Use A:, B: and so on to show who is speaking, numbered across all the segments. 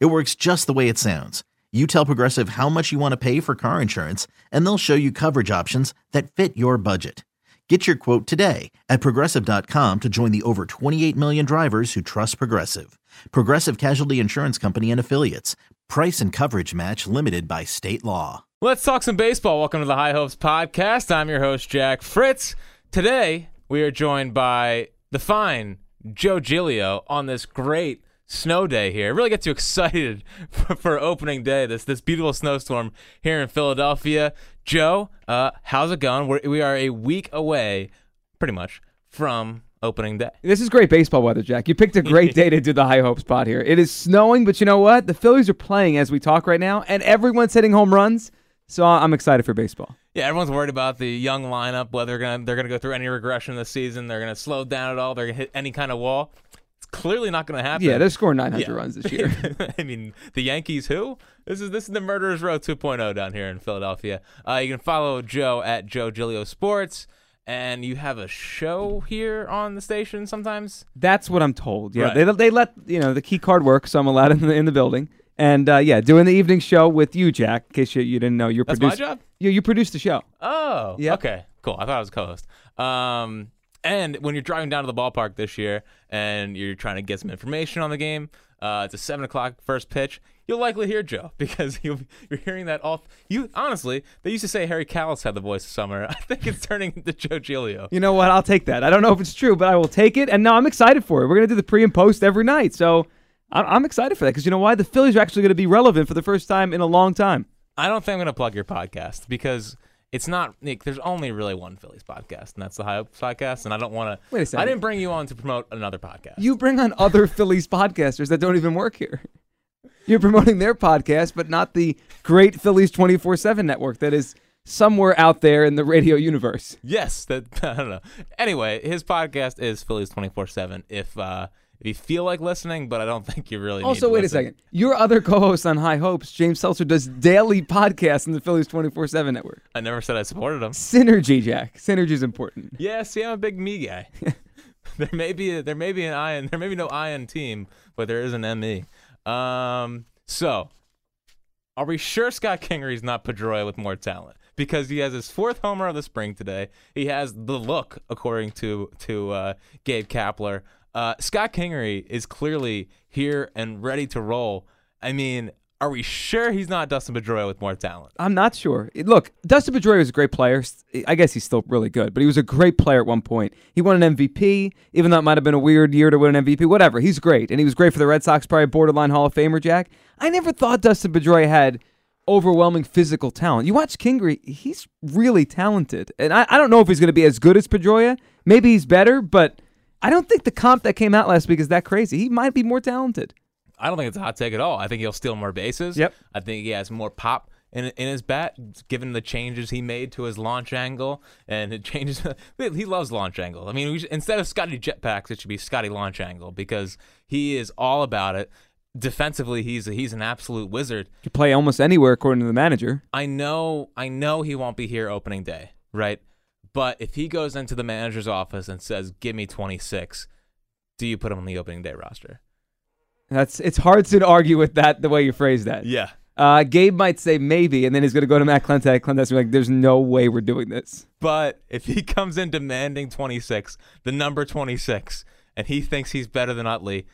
A: It works just the way it sounds. You tell Progressive how much you want to pay for car insurance, and they'll show you coverage options that fit your budget. Get your quote today at progressive.com to join the over 28 million drivers who trust Progressive. Progressive Casualty Insurance Company and Affiliates. Price and coverage match limited by state law.
B: Let's talk some baseball. Welcome to the High Hopes Podcast. I'm your host, Jack Fritz. Today, we are joined by the fine Joe Giglio on this great snow day here. Really get you excited for, for, opening day. This this beautiful snowstorm here in Philadelphia. Joe, uh, how's it going? We're, we are a week away, pretty much, from opening day.
C: This is great baseball weather, Jack. You picked a great day to do the High Hopes pod here. It is snowing, but you know what? The Phillies are playing as we talk right now, and everyone's hitting home runs. So I'm excited for baseball.
B: Yeah, everyone's worried about the young lineup, whether they're gonna they're gonna go through any regression this season. They're gonna slow down at all. They're gonna hit any kind of wall clearly not going to happen.
C: Yeah, they're scoring 900 yeah. runs this year.
B: I mean, the Yankees, who? This is this is the Murderers Row 2.0 down here in Philadelphia. Uh, you can follow Joe at Joe Giglio Sports, and you have a show here on the station sometimes.
C: That's what I'm told. Yeah, right. they they let you know the key card work, so I'm allowed in the in the building. And uh, yeah, doing the evening show with you, Jack. In case you, you didn't know, you're
B: That's
C: produced.
B: my job.
C: You you produced the show.
B: Oh, yeah. Okay, cool. I thought I was co-host. Um, and when you're driving down to the ballpark this year and you're trying to get some information on the game, uh, it's a seven o'clock first pitch. You'll likely hear Joe because you are hearing that all. You honestly, they used to say Harry Kalas had the voice of summer. I think it's turning into Joe Giglio.
C: You know what? I'll take that. I don't know if it's true, but I will take it. And now I'm excited for it. We're gonna do the pre and post every night, so I'm excited for that because you know why? The Phillies are actually gonna be relevant for the first time in a long time.
B: I don't think I'm gonna plug your podcast because it's not Nick. There's only really one Phillies podcast, and that's the High Hopes podcast. And I don't want to.
C: Wait a second.
B: I didn't bring you on to promote another podcast.
C: You bring on other Phillies podcasters that don't even work here. You're promoting their podcast, but not the great Phillies 24 7 network that is somewhere out there in the radio universe.
B: Yes, that I don't know. Anyway, his podcast is Phillies 24 7. If uh, if you feel like listening, but I don't think you really.
C: Also, wait
B: listen.
C: a second. Your other co-host on High Hopes, James Seltzer, does daily podcasts in the Phillies twenty four seven network.
B: I never said I supported him.
C: Synergy, Jack. Synergy is important.
B: Yeah, see, I'm a big me guy. there may be a, there may be an ion there may be no ion team, but there is an ME. Um, so are we sure Scott Kingery's not Pedroia with more talent? Because he has his fourth homer of the spring today. He has the look, according to to uh, Gabe Kapler. Uh, Scott Kingery is clearly here and ready to roll. I mean, are we sure he's not Dustin Pedroia with more talent?
C: I'm not sure. Look, Dustin Pedroia was a great player. I guess he's still really good, but he was a great player at one point. He won an MVP, even though it might have been a weird year to win an MVP. Whatever, he's great, and he was great for the Red Sox. Probably borderline Hall of Famer, Jack. I never thought Dustin Pedroia had overwhelming physical talent. You watch Kingery; he's really talented, and I, I don't know if he's going to be as good as Pedroia. Maybe he's better, but I don't think the comp that came out last week is that crazy. He might be more talented.
B: I don't think it's a hot take at all. I think he'll steal more bases.
C: Yep.
B: I think he has more pop in in his bat, given the changes he made to his launch angle, and it changes. he loves launch angle. I mean, should, instead of Scotty Jetpacks, it should be Scotty Launch Angle because he is all about it. Defensively, he's he's an absolute wizard.
C: He can play almost anywhere, according to the manager.
B: I know, I know he won't be here opening day, right? But if he goes into the manager's office and says, "Give me 26," do you put him on the opening day roster?
C: That's it's hard to argue with that the way you phrase that.
B: Yeah.
C: Uh, Gabe might say maybe, and then he's going to go to Matt Klentak. Klentak's like, "There's no way we're doing this."
B: But if he comes in demanding 26, the number 26, and he thinks he's better than Utley,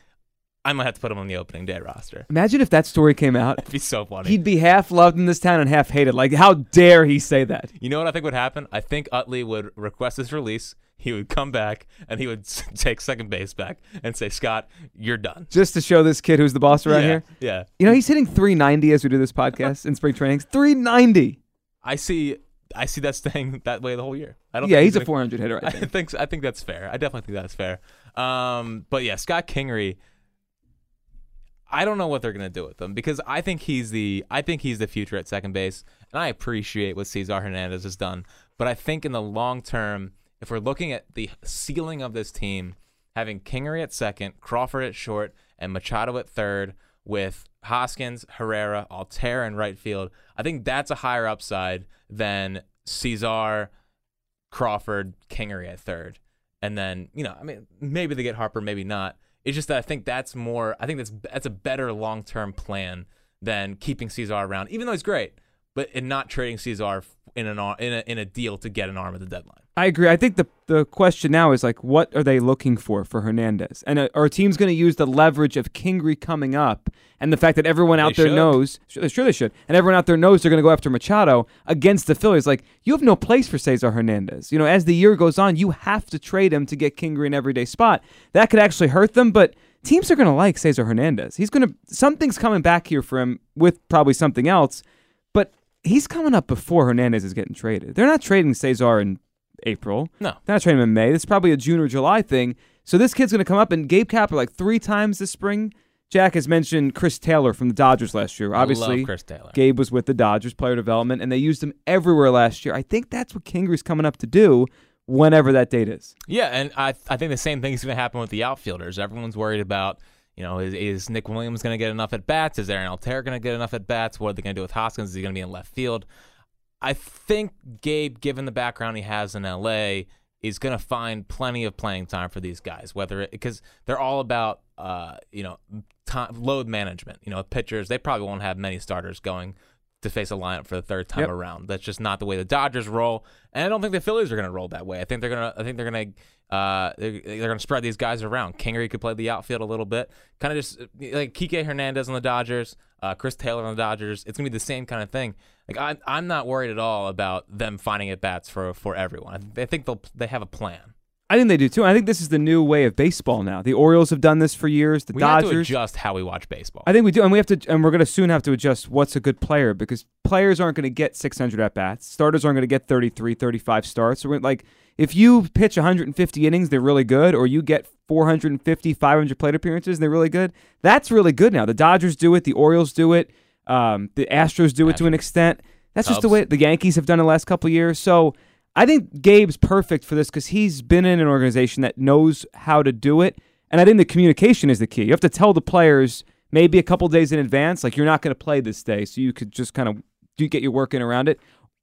B: I might have to put him on the opening day roster.
C: Imagine if that story came out.
B: It'd be so funny.
C: He'd be half loved in this town and half hated. Like, how dare he say that?
B: You know what I think would happen? I think Utley would request his release. He would come back and he would take second base back and say, "Scott, you're done."
C: Just to show this kid who's the boss around
B: yeah,
C: here.
B: Yeah.
C: You know, he's hitting 390 as we do this podcast in spring trainings. 390.
B: I see. I see that staying that way the whole year. I don't.
C: Yeah, he's,
B: he's
C: a 400 hitter. I think.
B: I think. I think that's fair. I definitely think that's fair. Um, but yeah, Scott Kingery I don't know what they're gonna do with him because I think he's the I think he's the future at second base, and I appreciate what Cesar Hernandez has done. But I think in the long term, if we're looking at the ceiling of this team, having Kingery at second, Crawford at short, and Machado at third, with Hoskins, Herrera, Altherr in right field, I think that's a higher upside than Cesar, Crawford, Kingery at third. And then, you know, I mean, maybe they get Harper, maybe not. It's just that I think that's more. I think that's that's a better long term plan than keeping Cesar around, even though he's great, but in not trading Cesar in an ar- in a in a deal to get an arm at the deadline.
C: I agree. I think the the question now is like, what are they looking for for Hernandez? And uh, are teams going to use the leverage of Kingery coming up and the fact that everyone out
B: They
C: there
B: should.
C: knows, sure, sure they should, and everyone out there knows they're going to go after Machado against the Phillies? Like, you have no place for Cesar Hernandez. You know, as the year goes on, you have to trade him to get Kingery an everyday spot. That could actually hurt them, but teams are going to like Cesar Hernandez. He's going to something's coming back here for him with probably something else, he's coming up before Hernandez is getting traded. They're not trading Cesar in April.
B: No.
C: They're not trading him in May. This is probably a June or July thing. So this kid's going to come up, and Gabe Kapler like three times this spring. Jack has mentioned Chris Taylor from the Dodgers last year.
B: I
C: Obviously,
B: love Chris Taylor.
C: Gabe was with the Dodgers player development, and they used him everywhere last year. I think that's what Kingery's coming up to do whenever that date is.
B: Yeah, and I I think the same thing is going to happen with the outfielders. Everyone's worried about, you know, is, is Nick Williams going to get enough at bats? Is Aaron Altherr going to get enough at bats? What are they going to do with Hoskins? Is he going to be in left field? I think Gabe, given the background he has in LA, is going to find plenty of playing time for these guys. Whether because they're all about, uh, you know, time, load management. You know, pitchers they probably won't have many starters going to face a lineup for the third time
C: Yep.
B: around. That's just not the way the Dodgers roll, and I don't think the Phillies are going to roll that way. I think they're gonna. I think they're gonna. Uh, they're, they're gonna spread these guys around. Kingery could play the outfield a little bit, kind of just like Kike Hernandez on the Dodgers, uh, Chris Taylor on the Dodgers. It's gonna be the same kind of thing. Like I, I'm not worried at all about them finding at bats for for everyone. I think they'll they have a plan.
C: I think they do too. I think this is the new way of baseball now. The Orioles have done this for years. The
B: We have to
C: Dodgers.
B: adjust how we watch baseball.
C: I think we do, and we have to, and we're going to soon have to adjust what's a good player because players aren't going to get 600 at bats. Starters aren't going to get 33, 35 starts. So like, if you pitch 150 innings, they're really good, or you get 450, 500 plate appearances, and they're really good. That's really good now. The Dodgers do it, the Orioles do it, um, the Astros do it to an extent. That's just the way the Yankees have done it the last couple of years. So I think Gabe's perfect for this because he's been in an organization that knows how to do it. And I think the communication is the key. You have to tell the players maybe a couple days in advance, like you're not going to play this day, so you could just kind of do get your work in around it,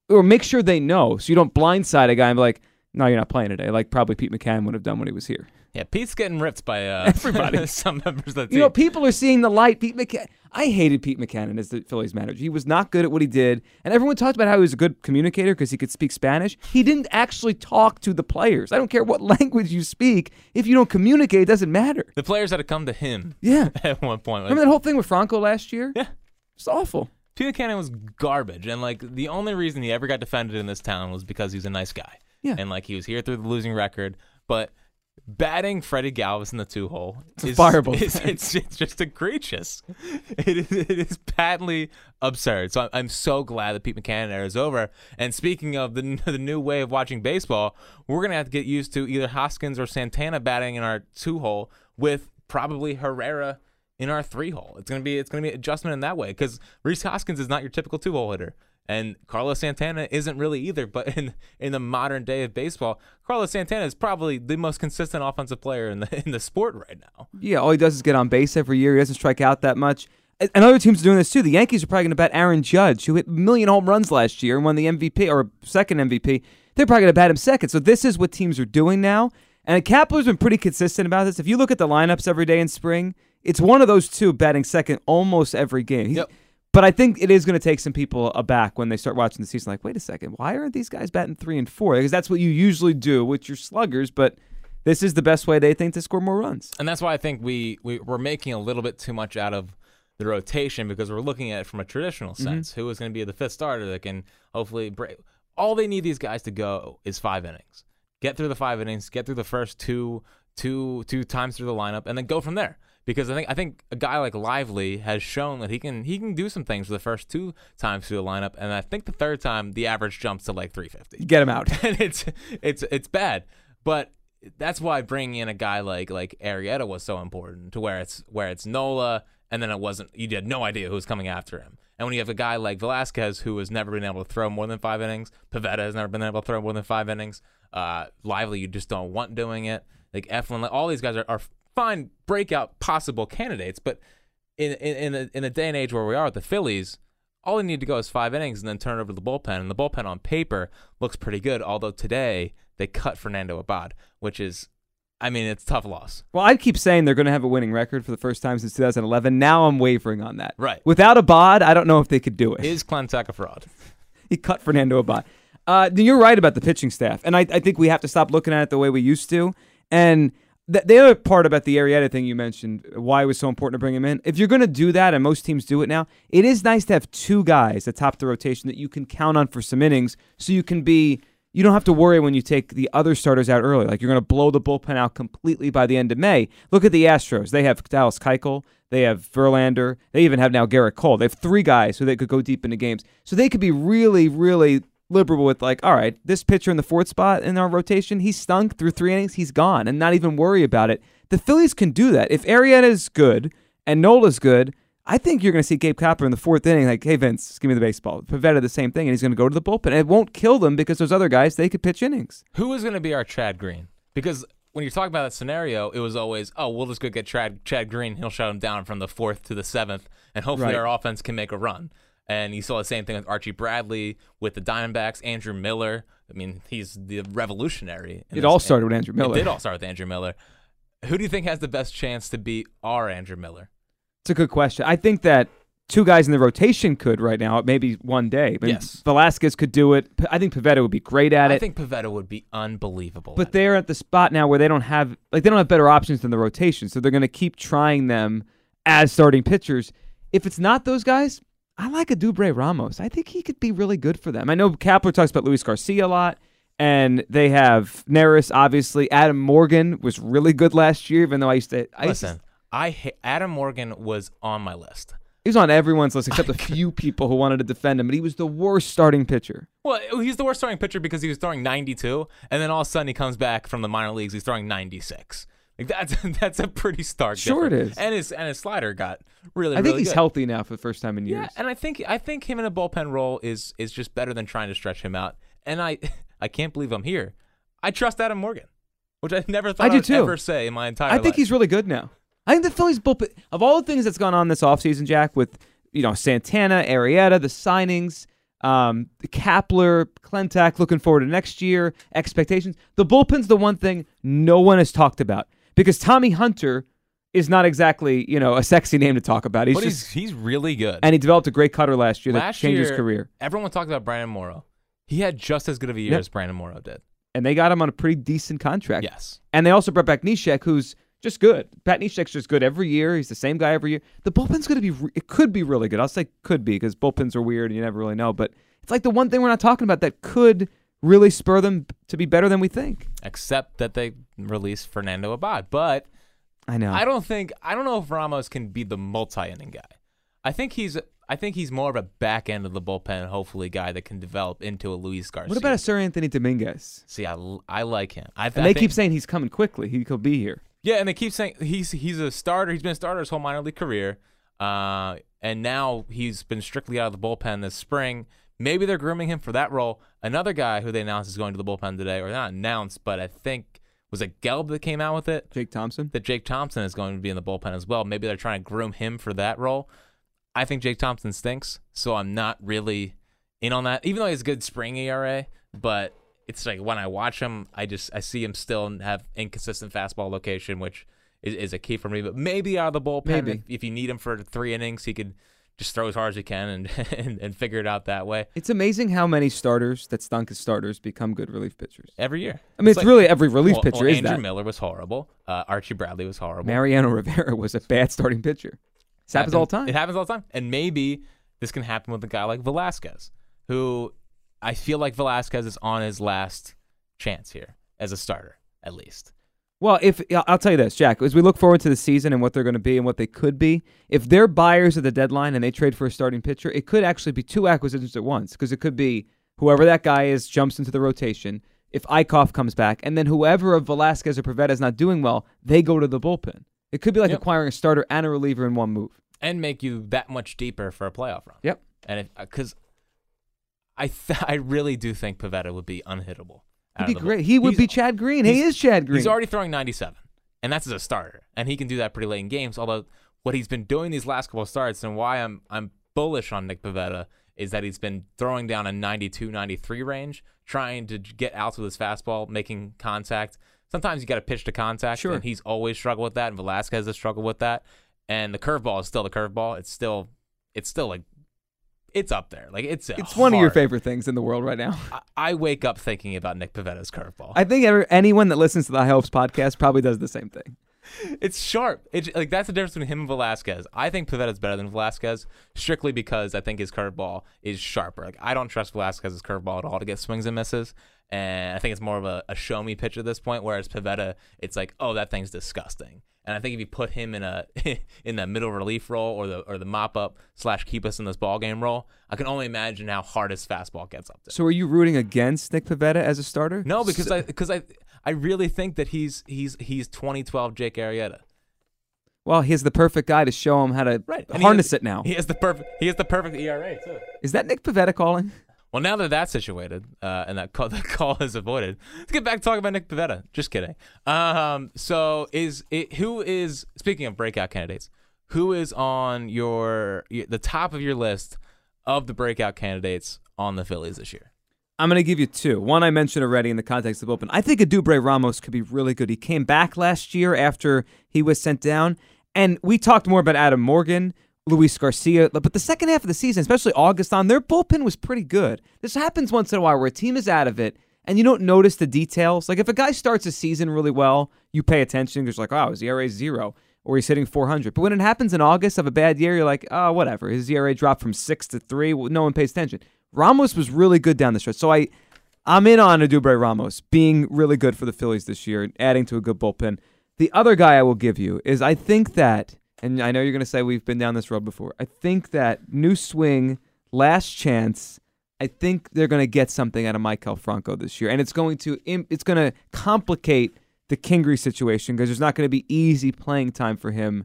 C: or make sure they know so you don't blindside a guy and be like, "No, you're not playing today." Like probably Pete Mackanin would have done when he was here.
B: yeah, Pete's getting ripped by uh,
C: Everybody.
B: some members of the team.
C: You know, people are seeing the light. Pete Mackanin. I hated Pete Mackanin as the Phillies manager. He was not good at what he did, and everyone talked about how he was a good communicator because he could speak Spanish. He didn't actually talk to the players. I don't care what language you speak. If you don't communicate, it doesn't matter.
B: the players had to come to him
C: Yeah.
B: at one point. Like,
C: Remember that whole thing with Franco last year?
B: Yeah.
C: It's awful.
B: Pete Mackanin was garbage, and like the only reason he ever got defended in this town was because he's a nice guy.
C: Yeah.
B: and like he was here through the losing record, but batting Freddie Galvis in the two hole
C: a
B: is
C: fireball
B: is- it's, it's just egregious. It is, it is patently absurd. So I'm, I'm so glad that Pete Mackanin era is over. And speaking of the the new way of watching baseball, we're gonna have to get used to either Hoskins or Santana batting in our two hole with probably Herrera in our three hole. It's gonna be it's gonna be adjustment in that way because Rhys Hoskins is not your typical two hole hitter. And Carlos Santana isn't really either, but in in the modern day of baseball, Carlos Santana is probably the most consistent offensive player in the in the sport right now.
C: Yeah, all he does is get on base every year. He doesn't strike out that much. And other teams are doing this too. The Yankees are probably going to bat Aaron Judge, who hit a million home runs last year and won the MVP or second MVP. They're probably going to bat him second. So this is what teams are doing now. And Kapler's been pretty consistent about this. If you look at the lineups every day in spring, it's one of those two batting second almost every game. He-
B: Yep.
C: But I think it is going to take some people aback when they start watching the season. Like, wait a second, why aren't these guys batting three and four? Because that's what you usually do with your sluggers. But this is the best way they think to score more runs.
B: And that's why I think we, we we're making a little bit too much out of the rotation because we're looking at it from a traditional mm-hmm. sense. Who is going to be the fifth starter that can hopefully break? All they need these guys to go is five innings. Get through the five innings. Get through the first two two two times through the lineup, and then go from there. Because I think I think a guy like Lively has shown that he can he can do some things for the first two times through the lineup, and I think the third time the average jumps to like 350
C: Get him out.
B: and it's it's it's bad. But that's why bringing in a guy like like Arrieta was so important to where it's where it's Nola and then it wasn't. You had no idea who was coming after him. And when you have a guy like Velasquez who has never been able to throw more than five innings, Pivetta has never been able to throw more than five innings. Uh, Lively, you just don't want doing it. Like Eflin, like all these guys are, are fine breakout possible candidates, but in in in a, in a day and age where we are with the Phillies, all they need to go is five innings and then turn over to the bullpen. And the bullpen on paper looks pretty good. Although today they cut Fernando Abad, which is, I mean, it's a tough loss.
C: Well, I keep saying they're going to have a winning record for the first time since 2011. Now I'm wavering on that.
B: Right.
C: Without Abad, I don't know if they could do it.
B: Is Klentak a fraud?
C: he cut Fernando Abad. Uh, you're right about the pitching staff, and I, I think we have to stop looking at it the way we used to. And the, the other part about the Arrieta thing you mentioned, why it was so important to bring him in. If you're going to do that, and most teams do it now, it is nice to have two guys atop the rotation that you can count on for some innings, so you can be. You don't have to worry when you take the other starters out early. Like you're going to blow the bullpen out completely by the end of May. Look at the Astros. They have Dallas Keuchel. They have Verlander. They even have now Gerrit Cole. They have three guys who they could go deep into games. So they could be really, really liberal with like, all right, this pitcher in the fourth spot in our rotation, he stunk through three innings, he's gone, and not even worry about it. The Phillies can do that. If Arrieta is good and Nola's good, I think you're going to see Gabe Kapler in the fourth inning, like, hey, Vince, give me the baseball. Pivetta, the same thing, and he's going to go to the bullpen. And it won't kill them because those other guys, they could pitch innings.
B: Who is going to be our Chad Green? Because when you're talking about that scenario, it was always, oh, we'll just go get Chad, Chad Green. He'll shut him down from the fourth to the seventh, and hopefully
C: Right.
B: our offense can make a run. And you saw the same thing with Archie Bradley, with the Diamondbacks, Andrew Miller. I mean, he's the revolutionary.
C: It all started with Andrew Miller.
B: It did all start with Andrew Miller. Who do you think has the best chance to be our Andrew Miller?
C: It's a good question. I think that two guys in the rotation could right now, maybe one day. But
B: Yes.
C: Velasquez could do it. I think Pivetta would be great at it.
B: I think Pivetta would be unbelievable.
C: But
B: at
C: they're at the spot now where they don't have like they don't have better options than the rotation, so they're going to keep trying them as starting pitchers. If it's not those guys, I like Edubray Ramos. I think he could be really good for them. I know Kapler talks about Luis Garcia a lot, and they have Neris. Obviously, Adam Morgan was really good last year, even though I used to. I used to-
B: Listen, I ha- Adam Morgan was on my list.
C: he was on everyone's list except a few people who wanted to defend him, but he was the worst starting pitcher.
B: Well, he's the worst starting pitcher because he was throwing 92, and then all of a sudden he comes back from the minor leagues. He's throwing 96. Like that's that's a pretty stark.
C: Sure it
B: difference.
C: is.
B: And his and his slider got really.
C: I think
B: really
C: he's
B: good.
C: healthy now for the first time in years.
B: Yeah, and I think I think him in a bullpen role is is just better than trying to stretch him out. And I I can't believe I'm here. I trust Adam Morgan, which I never thought
C: I do
B: would
C: too.
B: ever say in my entire
C: I think
B: life.
C: he's really good now. I think the Phillies bullpen of all the things that's gone on this offseason, Jack, with you know Santana, Arrieta, the signings, um, Kapler, Klentak, looking forward to next year, expectations. The bullpen's the one thing no one has talked about because Tommy Hunter is not exactly you know a sexy name to talk about. He's
B: but
C: just
B: he's he's really good.
C: and he developed a great cutter last year that
B: Last
C: changed his career.
B: Everyone talked about Brandon Morrow. He had just as good of a year
C: Yep.
B: as Brandon Morrow did.
C: And they got him on a pretty decent contract.
B: Yes.
C: And they also brought back Neshek, who's just good. Pat Neshek's just good every year. He's the same guy every year. The bullpen's going to be, it could be really good. I'll say could be because bullpens are weird and you never really know. But it's like the one thing we're not talking about that could really spur them to be better than we think.
B: Except that they released Fernando Abad. But
C: I know.
B: I don't think I don't know if Ramos can be the multi-inning guy. I think he's I think he's more of a back end of the bullpen, hopefully guy that can develop into a Luis Garcia.
C: what about a Seranthony Dominguez?
B: See, I, I like him. I,
C: And
B: I
C: they
B: think-
C: keep saying he's coming quickly. He could be here.
B: yeah, and they keep saying he's he's a starter. He's been a starter his whole minor league career, uh, and now he's been strictly out of the bullpen this spring. Maybe they're grooming him for that role. Another guy who they announced is going to the bullpen today, or not announced, but I think was it Gelb that came out with it.
C: Jake Thompson.
B: that Jake Thompson is going to be in the bullpen as well. Maybe they're trying to groom him for that role. I think Jake Thompson stinks, so I'm not really in on that. Even though he has a good spring ERA, but it's like when I watch him, I just I see him still have inconsistent fastball location, which is, is a key for me. But maybe out of the bullpen,
C: Maybe.
B: if, if you need him for three innings, he could just throw as hard as he can and and, and figure it out that way
C: It's amazing how many starters that stunk as starters become good relief pitchers.
B: every year.
C: I mean, it's,
B: like-
C: really every relief
B: well,
C: pitcher
B: well,
C: is
B: Andrew
C: that.
B: Miller was horrible. Uh, Archie Bradley was horrible.
C: Mariano Rivera was a bad starting pitcher. This happens all the time.
B: It happens all the time. And maybe this can happen with a guy like Velasquez, who I feel like Velasquez is on his last chance here as a starter, at least.
C: Well, if I'll tell you this, Jack, as we look forward to the season and what they're going to be and what they could be, if they're buyers at the deadline and they trade for a starting pitcher, it could actually be two acquisitions at once because it could be whoever that guy is jumps into the rotation. If Eickhoff comes back, and then whoever of Velasquez or Pivetta is not doing well, they go to the bullpen. It could be like
B: Yep.
C: acquiring a starter and a reliever in one move.
B: and make you that much deeper for a playoff run.
C: Yep.
B: And because uh, I th- I really do think Pivetta would be unhittable.
C: He'd be great. He would
B: He's-
C: be Chad Green. He is Chad Green.
B: He's already throwing 97, and that's as a starter, and he can do that pretty late in games. Although what he's been doing these last couple of starts, and why I'm I'm bullish on Nick Pivetta is that he's been throwing down a 92, 93 range, trying to get outs with his fastball, making contact. Sometimes you got to pitch to contact,
C: Sure.
B: and he's always struggled with that, and Velasquez has struggled with that. And the curveball is still the curveball. It's still, it's still like, it's up there. Like it's
C: it's one of your favorite things in the world right now.
B: I, I wake up thinking about Nick Pivetta's curveball.
C: I think ever, anyone that listens to the High Hopes podcast probably does the same thing.
B: It's sharp. It's like that's the difference between him and Velasquez. I think Pivetta's better than Velasquez strictly because I think his curveball is sharper. Like I don't trust Velasquez's curveball at all to get swings and misses, and I think it's more of a, a show me pitch at this point. Whereas Pivetta, it's like, oh, that thing's disgusting. And I think if you put him in a in that middle relief role or the or the mop up slash keep us in this ball game role, I can only imagine how hard his fastball gets up there.
C: So are you rooting against Nick Pivetta as a starter?
B: No, because
C: S-
B: I because I I really think that he's he's he's 2012 Jake Arrieta.
C: well, he's the perfect guy to show him how to
B: Right.
C: Harness
B: has-
C: it now.
B: He has the perfect he has the perfect ERA too.
C: Is that Nick Pivetta calling?
B: Well, now that that's situated uh, and that call, that call is avoided, let's get back to talking about Nick Pivetta. Just kidding. Um, so is it who is speaking of breakout candidates? Who is on your the top of your list of the breakout candidates on the Phillies this year?
C: I'm going to give you two. One I mentioned already in the context of open. I think Edubray Ramos could be really good. He came back last year after he was sent down, and we talked more about Adam Morgan, Luis Garcia, but the second half of the season, especially August on, their bullpen was pretty good. This happens once in a while where a team is out of it and you don't notice the details. Like if a guy starts a season really well, you pay attention because like, oh, his ERA is zero or he's hitting 400. But when it happens in August of a bad year, you're like, oh, whatever. His ERA dropped from six to three. Well, No one pays attention. Ramos was really good down the stretch. So I, I'm in on Edubray Ramos being really good for the Phillies this year, adding to a good bullpen. The other guy I will give you is I think that, and I know you're going to say we've been down this road before. I think that new swing, last chance. I think they're going to get something out of Maikel Franco this year, and it's going to it's going to complicate the Kingery situation because there's not going to be easy playing time for him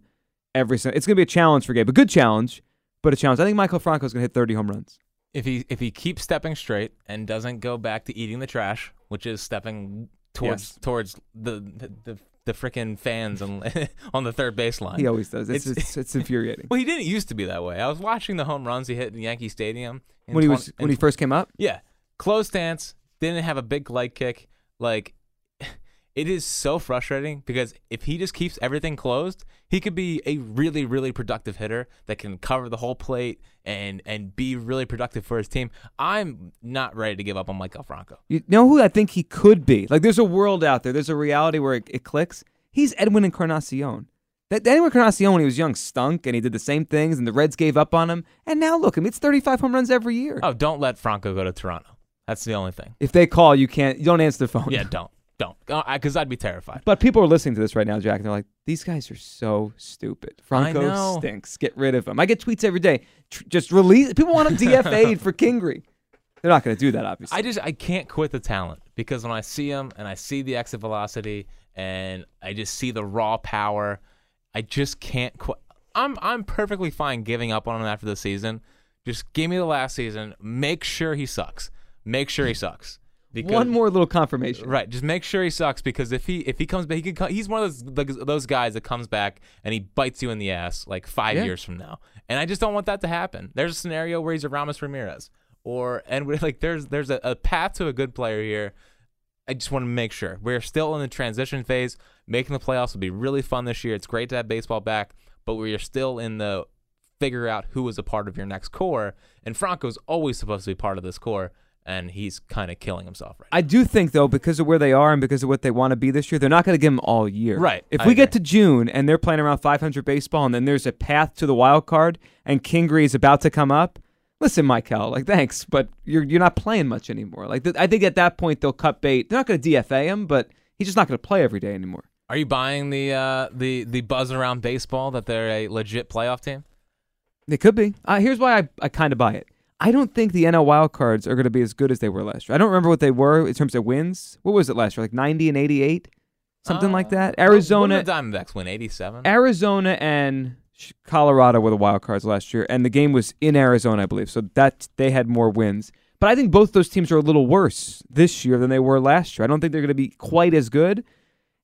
C: every. It's going to be a challenge for Gabe, a good challenge, but a challenge. I think Maikel Franco is going to hit 30 home runs.
B: If he if he keeps stepping straight and doesn't go back to eating the trash, which is stepping towards
C: Yes.
B: towards the the the, the freaking fans on on the third baseline.
C: He always does. It's
B: It's-
C: it's, it's infuriating.
B: Well, he didn't used to be that way. I was watching the home runs he hit in Yankee Stadium in
C: when he
B: 20
C: was when he first came up.
B: yeah, close stance, didn't have a big leg kick. Like, it is so frustrating because if he just keeps everything closed, he could be a really, really productive hitter that can cover the whole plate and and be really productive for his team. I'm not ready to give up on Maikel Franco.
C: You know who I think he could be? Like, there's a world out there. There's a reality where it, it clicks. He's Edwin Encarnacion. That Edwin Encarnacion, when he was young, stunk, and he did the same things, and the Reds gave up on him. And now look, him. It's 35 home runs every year.
B: Oh, don't let Franco go to Toronto. That's the only thing.
C: If they call, you can't. You don't answer the phone.
B: Yeah, don't, don't, uh, because I'd be terrified.
C: But people are listening to this right now, Jack, and they're like, "These guys are so stupid. Franco stinks. Get rid of him." I get tweets every day. Tr- just release. People want him DFA'd for Kingery. They're not going to do that, obviously.
B: I just I can't quit the talent because when I see him and I see the exit velocity and I just see the raw power, I just can't quit. I'm I'm perfectly fine giving up on him after the season. Just give me the last season. Make sure he sucks. Make sure he sucks. Because,
C: One more little confirmation.
B: Right, just make sure he sucks because if he if he comes back, he could. co- He's one of those those guys that comes back and he bites you in the ass like five
C: Yeah.
B: years from now. And I just don't want that to happen. There's a scenario where he's a Ramos Ramirez, or and we're like there's there's a, a path to a good player here. I just want to make sure we're still in the transition phase. Making the playoffs will be really fun this year. It's great to have baseball back, but we are still in the figure out who is a part of your next core. And Franco's always supposed to be part of this core, and he's kind of killing himself right. now.
C: I do think though, because of where they are and because of what they want to be this year, they're not going to give them all year.
B: Right,
C: If
B: I
C: we get to June and they're playing around 500 baseball, and then there's a path to the wild card, and Kingery is about to come up. Listen, Maikel, like thanks, but you're you're not playing much anymore. Like th- I think at that point they'll cut bait. They're not going to DFA him, but he's just not going to play every day anymore.
B: Are you buying the uh, the the buzz around baseball that they're a legit playoff team?
C: They could be. Uh, here's why I, I kind of buy it. I don't think the NL wild cards are going to be as good as they were last year. I don't remember what they were in terms of wins. What was it last year? Like 90 and 88, something like that.
B: Uh,
C: Arizona,
B: the Diamondbacks win? Eighty-seven.
C: Arizona and Colorado were the wild cards last year, and the game was in Arizona, I believe. So that they had more wins. But I think both those teams are a little worse this year than they were last year. I don't think they're going to be quite as good.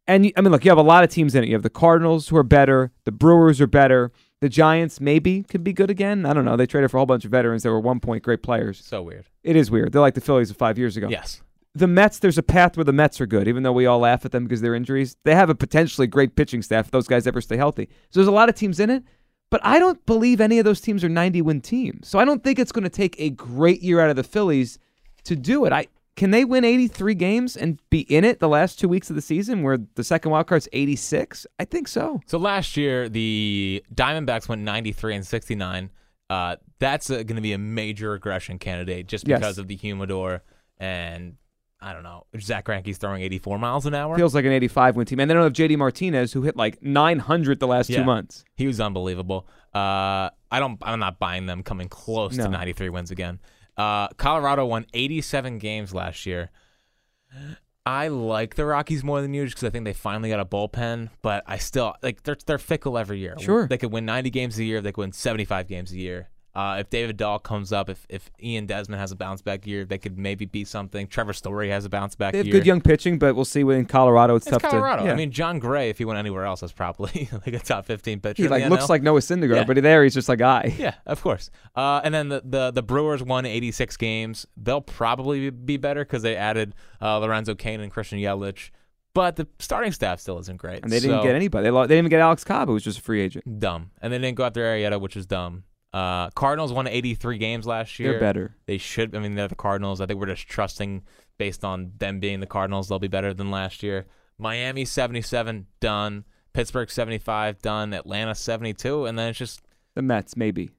C: And I mean, look, you have a lot of teams in it. You have the Cardinals who are better, the Brewers are better, the Giants maybe could be good again. I don't know. They traded for a whole bunch of veterans that were one point great players.
B: So weird.
C: It is weird. They're like the Phillies of five years ago.
B: Yes.
C: The Mets, there's a path where the Mets are good, even though we all laugh at them because their injuries. They have a potentially great pitching staff if those guys ever stay healthy. So there's a lot of teams in it, but I don't believe any of those teams are 90 win teams. So I don't think it's going to take a great year out of the Phillies to do it. I can they win 83 games and be in it the last two weeks of the season where the second wild card's 86? I think so.
B: So last year, the Diamondbacks went 93 and 69. Uh, that's going to be a major regression candidate just
C: Yes.
B: because of the humidor and I don't know. Zack Greinke's throwing 84 miles an hour.
C: Feels like an 85 win team. And they don't have JD Martinez who hit like 900 the last
B: Yeah.
C: two months.
B: He was unbelievable. Uh, I don't. I'm not buying them coming close
C: No.
B: to 93 wins again. Uh, Colorado won 87 games last year. I like the Rockies more than usual because I think they finally got a bullpen, but I still like they're they're fickle every year.
C: Sure.
B: they could win 90 games a year. They could win 75 games a year. Uh, if David Dahl comes up, if if Ian Desmond has a bounce back year, they could maybe be something. Trevor Story has a bounce back
C: They have
B: year.
C: good young pitching, but we'll see in Colorado. It's,
B: it's
C: tough
B: Colorado.
C: to. yeah.
B: I mean, Jon Gray, if he went anywhere else, is probably like a top 15 pitcher.
C: he like looks
B: NL.
C: like Noah Syndergaard,
B: Yeah.
C: but there he's just a guy.
B: Yeah, of course. Uh, and then the, the the Brewers won 86 games. They'll probably be better because they added uh, Lorenzo Cain and Christian Yelich, but the starting staff still isn't great.
C: And they didn't
B: So,
C: get anybody. They, they didn't even get Alex Cobb, who was just a free agent.
B: dumb, and they didn't go after Arrieta, which is dumb. Uh, Cardinals won 83 games last year.
C: They're better.
B: They should. I mean, they're the Cardinals. I think we're just trusting based on them being the Cardinals, they'll be better than last year. Miami 77 done. Pittsburgh 75 done. Atlanta 72, and then it's just
C: The Mets, maybe.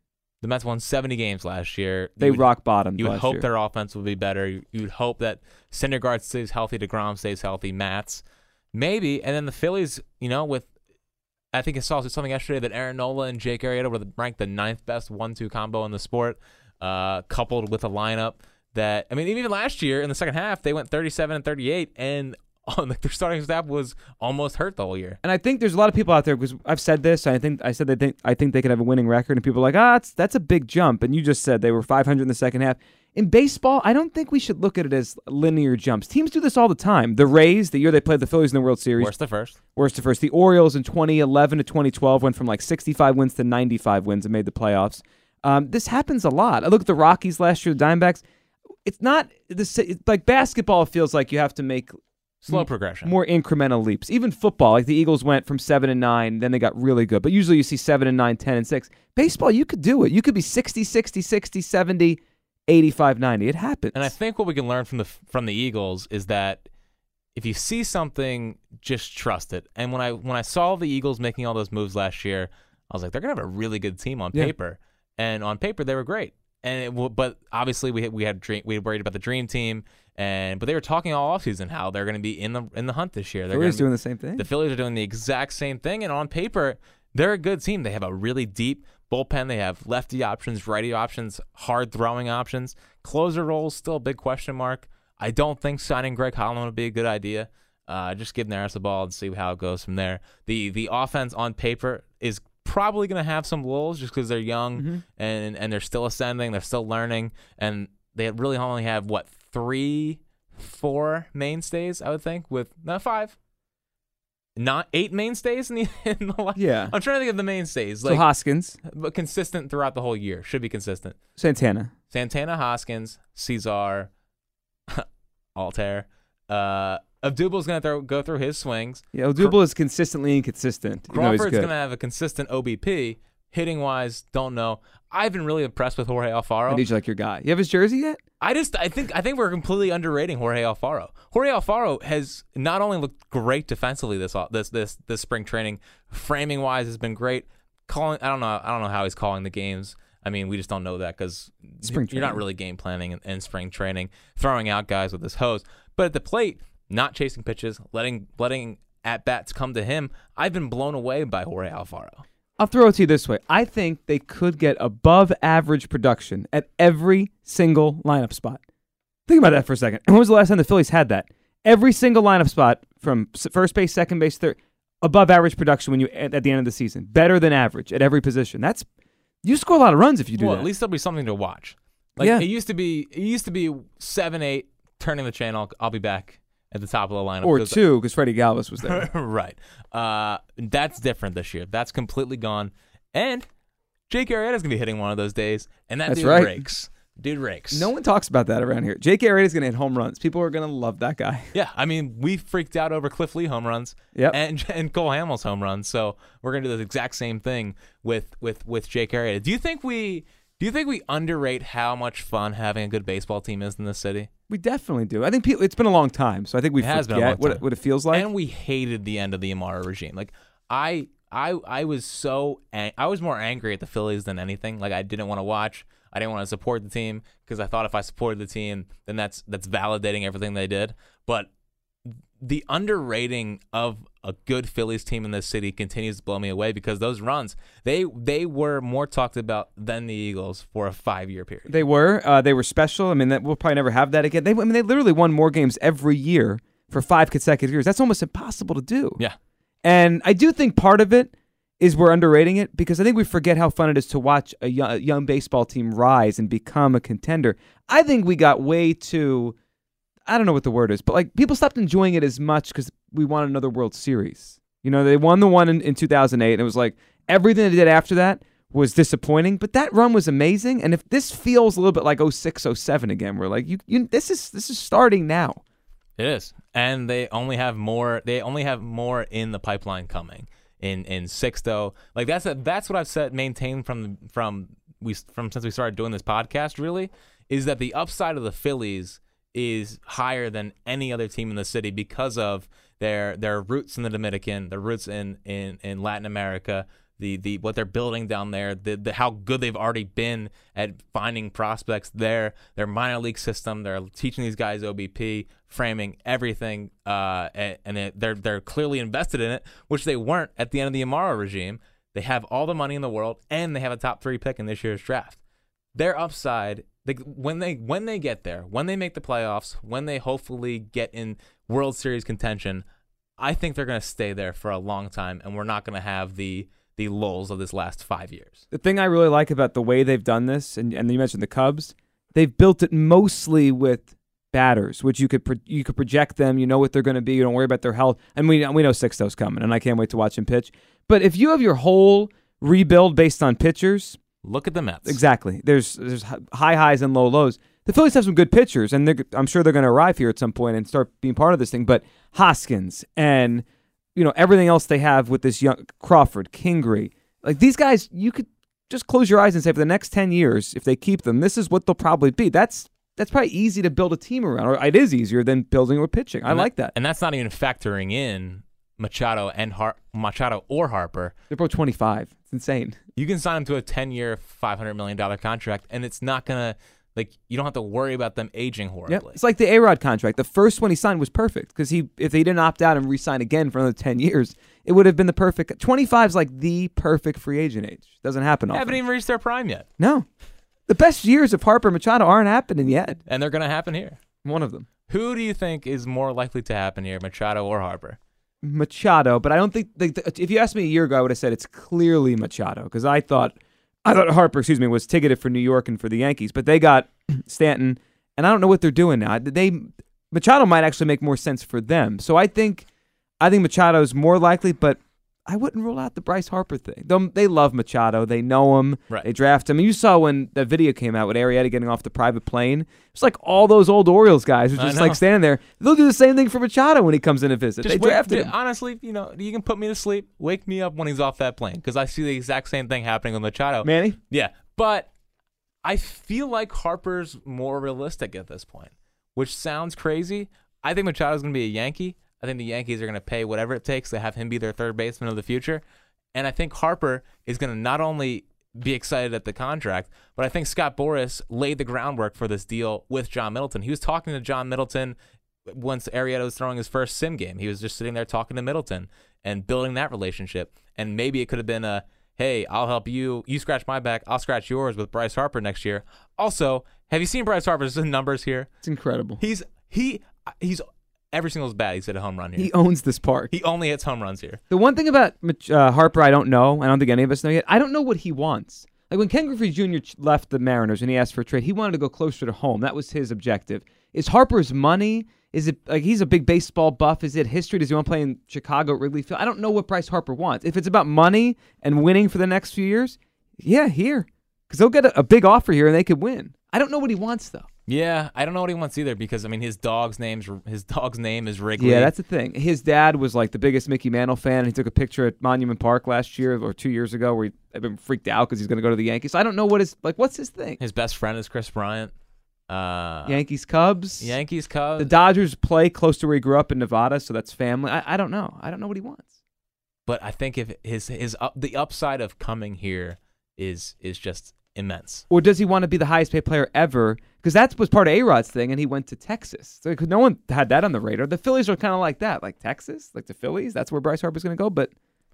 B: the Mets won 70 games last year.
C: They
B: would-
C: rock bottom.
B: You would hope
C: year.
B: their offense will be better. You you would hope that Syndergaard stays healthy, Degrom stays healthy, Matz, maybe, and then the Phillies. You know, with I think I saw something yesterday that Aaron Nola and Jake Arrieta were ranked the ninth best one-two combo in the sport, uh, coupled with a lineup that I mean, even last year in the second half they went 37 and 38, and on their starting staff was almost hurt the whole year.
C: And I think there's a lot of people out there because I've said this. I think I said they think I think they could have a winning record, and people are like, ah, that's that's a big jump. And you just said they were 500 in the second half. In baseball, I don't think we should look at it as linear jumps. Teams do this all the time. The Rays, the year they played the Phillies in the World Series,
B: Worst to first.
C: worst to first. The Orioles in 2011 to 2012 went from like 65 wins to 95 wins and made the playoffs. Um, this happens a lot. I look at the Rockies last year, the Diamondbacks. It's not the it's like basketball. Feels like you have to make
B: Slow
C: m-
B: progression.
C: more incremental leaps. Even football, like the Eagles went from seven and nine, then they got really good. But usually you see seven and nine, 10 and six. Baseball, you could do it. You could be 60, 60, 60, 70, 85, 90. It happens.
B: And I think what we can learn from the from the Eagles is that if you see something, just trust it. And when I when I saw the Eagles making all those moves last year, I was like, they're gonna have a really good team on
C: Yeah.
B: paper. And on paper, they were great. And it, but obviously we had, we had dream, we worried about the dream team, and but they were talking all offseason how they're going to be in the in the hunt this year. They're
C: Phillies
B: gonna be-
C: doing the same thing.
B: the Phillies are doing the exact same thing, and on paper, they're a good team. They have a really deep bullpen. They have lefty options, righty options, hard throwing options. Closer roles still a big question mark. I don't think signing Greg Holland would be a good idea. Uh, just give Neris the ball and see how it goes from there. The the offense on paper is probably going to have some lulls just because they're young and and they're still ascending, they're still learning, and they really only have what three, four mainstays. I would think with no five not eight mainstays in the, in the
C: Yeah.
B: I'm trying to think of the mainstays,
C: so
B: like
C: Hoskins,
B: but consistent throughout the whole year. Should be consistent.
C: Santana.
B: Santana, Hoskins, Cesar, Altherr. Uh, Odubel's gonna throw, go through his swings.
C: Yeah, Odubel is consistently inconsistent. even though he's
B: Crawford's gonna have a consistent OBP. Hitting wise, don't know. I've been really impressed with Jorge Alfaro.
C: Need you like your guy. You have his jersey yet?
B: I just I think I think we're completely underrating Jorge Alfaro. Jorge Alfaro has not only looked great defensively this this this this spring training, framing wise has been great. Calling I don't know I don't know how he's calling the games. I mean, we just don't know that because you're not really game planning in, in spring training, throwing out guys with his hose. But at the plate, not chasing pitches, letting letting at bats come to him. I've been blown away by Jorge Alfaro.
C: I'll throw it to you this way. I think they could get above average production at every single lineup spot. Think about that for a second. When was the last time the Phillies had that? Every single lineup spot from first base, second base, third, above average production when you at, the end of the season, better than average at every position. That's you score a lot of runs if you do
B: well,
C: that.
B: at least there'll be something to watch. Like
C: Yeah.
B: it used to be. It used to be seven, eight, turning the channel. I'll be back at the top of the lineup.
C: or two because Freddie Galvis was there.
B: right. Uh, that's different this year. That's completely gone. And Jake Arrieta's gonna be hitting one of those days, and that
C: That's
B: dude
C: right.
B: rakes. Dude rakes.
C: no one talks about that around here. Jake Arrieta's going to hit home runs. People are going to love that guy.
B: Yeah, I mean, we freaked out over Cliff Lee home runs
C: Yep.
B: and and Cole Hamels home runs. So we're gonna do the exact same thing with with with Jake Arrieta. Do you think we do you think we underrate how much fun having a good baseball team is in this city?
C: We definitely do. I think people, it's been a long time, so I think we
B: It has been a
C: forget
B: long
C: what
B: time.
C: what it feels like.
B: and we hated the end of the Amaro regime. Like I I I was so ang- I was more angry at the Phillies than anything. Like I didn't want to watch. I didn't want to support the team because I thought if I supported the team, then that's that's validating everything they did. But the underrating of a good Phillies team in this city continues to blow me away because those runs they they were more talked about than the Eagles for a five year period.
C: They were. Uh, they were special. I mean, that, we'll probably never have that again. They, I mean, they literally won more games every year for five consecutive years. That's almost impossible to do.
B: Yeah.
C: And I do think part of it is we're underrating it because I think we forget how fun it is to watch a young, a young baseball team rise and become a contender. I think we got way too. I don't know what the word is, but like people stopped enjoying it as much because we won another World Series. You know, they won the one in, in 2008, and it was like everything they did after that was disappointing, but that run was amazing. And if this feels a little bit like 06, 07 again, we're like, you, you this is this is starting now.
B: It is, and they only have more. They only have more in the pipeline coming in in Sixto. Like that's a, that's what I've said maintained from from we from since we started doing this podcast. Really, is that the upside of the Phillies is higher than any other team in the city because of their their roots in the Dominican, their roots in in in Latin America. The, the what they're building down there, the, the how good they've already been at finding prospects there, their minor league system, they're teaching these guys OBP, framing everything, uh, and, and it, they're they're clearly invested in it, which they weren't at the end of the Amaro regime. They have all the money in the world, and they have a top three pick in this year's draft. Their upside, they, when they when they get there, when they make the playoffs, when they hopefully get in World Series contention, I think they're going to stay there for a long time, and we're not going to have the the lulls of this last five years.
C: The thing I really like about the way they've done this, and, and you mentioned the Cubs, they've built it mostly with batters, which you could pro- you could project them. You know what they're going to be. You don't worry about their health. And we we know Sixto's coming, and I can't wait to watch him pitch. But if you have your whole rebuild based on pitchers,
B: Look at the Mets.
C: exactly. There's there's high highs and low lows. The Phillies have some good pitchers, and they're, I'm sure they're going to arrive here at some point and start being part of this thing. But Hoskins and you know everything else they have with this young Crawford, Kingery, like these guys, you could just close your eyes and say for the next ten years, if they keep them, this is what they'll probably be. That's that's probably easy to build a team around, or it is easier than building with pitching. I
B: And
C: like that.
B: and that's not even factoring in Machado and Har- Machado or Harper.
C: They're both 25. It's insane.
B: You can sign them to a ten-year, five hundred million dollar contract, and it's not gonna like you don't have to worry about them aging horribly.
C: Yep. It's like the A Rod contract. The first one he signed was perfect because he, if they didn't opt out and re-sign again for another ten years, it would have been the perfect. Twenty five is like the perfect free agent age. Doesn't happen
B: They
C: often.
B: haven't even reached their prime yet,
C: no, the best years of Harper and Machado aren't happening yet.
B: and they're gonna happen here.
C: One of them,
B: Who do you think is more likely to happen here, Machado or Harper?
C: Machado, but I don't think. The, the- if you asked me a year ago, I would have said it's clearly Machado because I thought, I thought Harper, excuse me, was ticketed for New York and for the Yankees, but they got Stanton, and I don't know what they're doing now. They Machado might actually make more sense for them. So I think, I think Machado is more likely, but I wouldn't rule out the Bryce Harper thing. They, they love Machado. They know him.
B: Right.
C: They draft him. And you saw when that video came out with Arrieta getting off the private plane. It's like all those old Orioles guys
B: I
C: just like standing there. They'll do the same thing for Machado when he comes in to visit.
B: Just
C: they
B: wake-
C: drafted him.
B: honestly, you know, you can put me to sleep, wake me up when he's off that plane because I see the exact same thing happening with Machado.
C: Manny?
B: Yeah, but I feel like Harper's more realistic at this point, which sounds crazy. I think Machado's going to be a Yankee. I think the Yankees are going to pay whatever it takes to have him be their third baseman of the future. And I think Harper is going to not only be excited at the contract, but I think Scott Boras laid the groundwork for this deal with John Middleton. He was talking to John Middleton once Arrieta was throwing his first sim game. He was just sitting there talking to Middleton and building that relationship. And maybe it could have been a, hey, I'll help you. You scratch my back, I'll scratch yours with Bryce Harper next year. Also, have you seen Bryce Harper's numbers here?
C: It's incredible.
B: He's he he's every single bat he's hit a home run here.
C: He owns this park.
B: He only hits home runs here.
C: The one thing about uh, Harper, I don't know. I don't think any of us know yet. I don't know what he wants. Like when Ken Griffey Jr. left the Mariners and he asked for a trade, he wanted to go closer to home. That was his objective. Is Harper's money? Is it like he's a big baseball buff? Is it history? Does he want to play in Chicago at Wrigley Field? I don't know what Bryce Harper wants. If it's about money and winning for the next few years, yeah, here. Because they'll get a, a big offer here and they could win. I don't know what he wants though.
B: Yeah, I don't know what he wants either because I mean his dog's name's his dog's name is Wrigley.
C: Yeah, that's the thing. His dad was like the biggest Mickey Mantle fan. And he took a picture at Monument Park last year or two years ago where he had been freaked out because he's going to go to the Yankees. I don't know what his like. What's his thing?
B: his best friend is Kris Bryant. Uh,
C: Yankees, Cubs.
B: Yankees, Cubs.
C: The Dodgers play close to where he grew up in Nevada, so that's family. I, I don't know. I don't know what he wants.
B: but I think if his his up, the upside of coming here is is just immense.
C: Or does he want to be the highest paid player ever? Because that was part of A Rod's thing, and he went to Texas. So no one had that on the radar. The Phillies are kind of like that, like Texas, like the Phillies. That's where Bryce Harper's going to go. But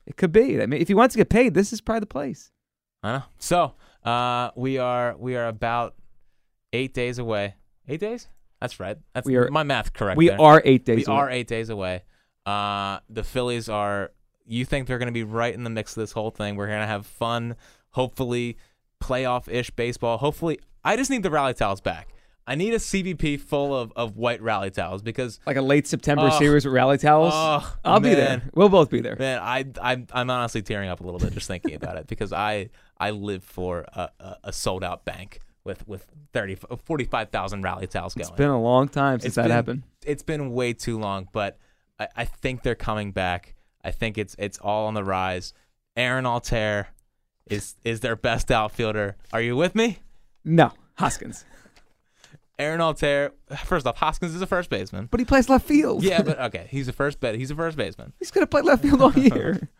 C: it could be. I mean, if he wants to get paid, this is probably the place.
B: I know. So uh, we are we are about eight days away. Eight days? That's right. That's
C: We are-
B: my math correct.
C: we
B: there.
C: are eight days.
B: we
C: away.
B: are eight days away. Uh, the Phillies are. You think they're going to be right in the mix of this whole thing? We're going to have fun. Hopefully, playoff ish baseball. Hopefully, I just need the rally towels back. I need a CBP full of, of white rally towels because
C: like a late September
B: Oh.
C: series with rally towels.
B: Oh,
C: I'll be there. We'll both be there.
B: man, I I'm, I'm honestly tearing up a little bit just thinking about it because I I live for a, a, a sold out bank with with 30 uh, 45,000 rally towels going.
C: It's been a long time since
B: It's
C: that
B: been-
C: happened.
B: it's been way too long, but I, I think they're coming back. I think it's it's all on the rise. Aaron Altherr is is their best outfielder. Are you with me?
C: No, Hoskins.
B: Aaron Altherr. First off, Hoskins is a first baseman.
C: But he plays left field.
B: Yeah, but okay, he's a first bet. He's a first baseman.
C: he's gonna play left field all year.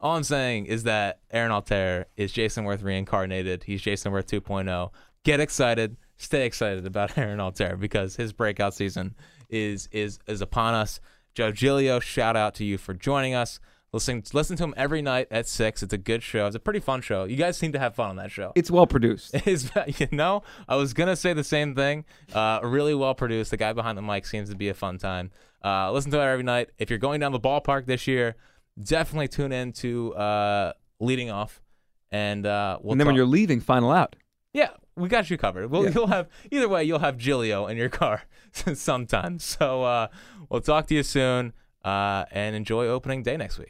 B: All I'm saying is that Aaron Altherr is Jason Werth reincarnated. He's Jason Werth 2.0. Get excited. Stay excited about Aaron Altherr because his breakout season is is is upon us. Joe Gilio, shout out to you for joining us. Listen, listen to him every night at six. It's a good show. It's a pretty fun show. You guys seem to have fun on that show.
C: it's well produced.
B: Is you know, I was gonna say the same thing. Uh, really well produced. The guy behind the mic seems to be a fun time. Uh, listen to it every night. If you're going down the ballpark this year, definitely tune in to uh, leading off, and uh, we'll
C: and then when you're leaving, final out.
B: yeah, we got you covered. We'll,
C: Yeah.
B: You'll have either way. You'll have Gilio in your car sometime. So uh, we'll talk to you soon, uh, and enjoy opening day next week.